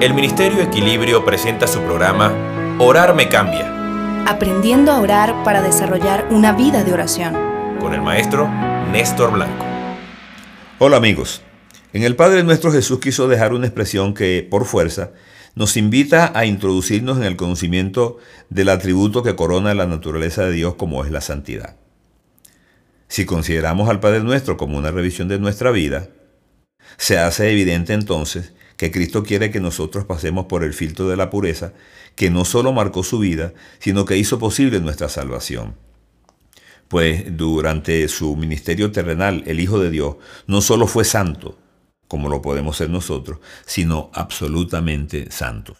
el Ministerio Equilibrio presenta su programa Orar me cambia, Aprendiendo a orar para desarrollar una vida de oración. con el maestro Néstor Blanco. Hola amigos. En el Padre nuestro Jesús quiso dejar una expresión que, por fuerza, nos invita a introducirnos en el conocimiento del atributo que corona la naturaleza de Dios como es la santidad. Si consideramos al Padre nuestro como una revisión de nuestra vida, se hace evidente entonces que Cristo quiere que nosotros pasemos por el filtro de la pureza que no solo marcó su vida, sino que hizo posible nuestra salvación. Pues durante su ministerio terrenal, el Hijo de Dios no solo fue santo, como lo podemos ser nosotros, sino absolutamente santo.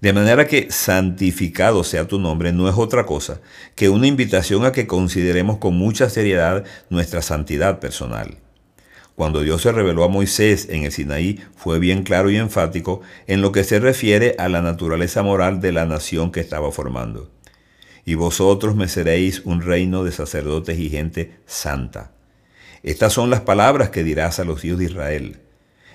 De manera que santificado sea tu nombre no es otra cosa que una invitación a que consideremos con mucha seriedad nuestra santidad personal. Cuando Dios se reveló a Moisés en el Sinaí, fue bien claro y enfático en lo que se refiere a la naturaleza moral de la nación que estaba formando. Y vosotros me seréis un reino de sacerdotes y gente santa. Estas son las palabras que dirás a los hijos de Israel.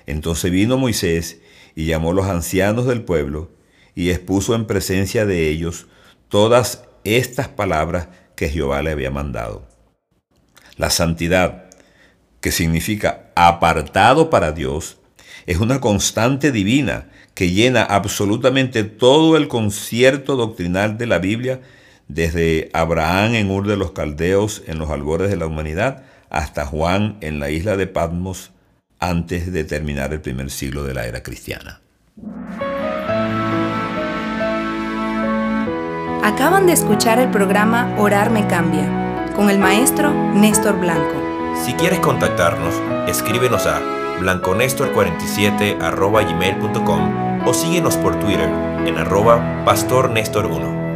Entonces vino Moisés y llamó a los ancianos del pueblo y expuso en presencia de ellos todas estas palabras que Jehová le había mandado. La santidad, que significa apartado para Dios, es una constante divina que llena absolutamente todo el concierto doctrinal de la Biblia, desde Abraham en Ur de los Caldeos en los albores de la humanidad, hasta Juan en la isla de Patmos antes de terminar el primer siglo de la era cristiana. Acaban de escuchar el programa Orar me cambia con el maestro Néstor Blanco. Si quieres contactarnos, escríbenos a blanconestor47 gmail.com o síguenos por Twitter en arroba pastornestor1.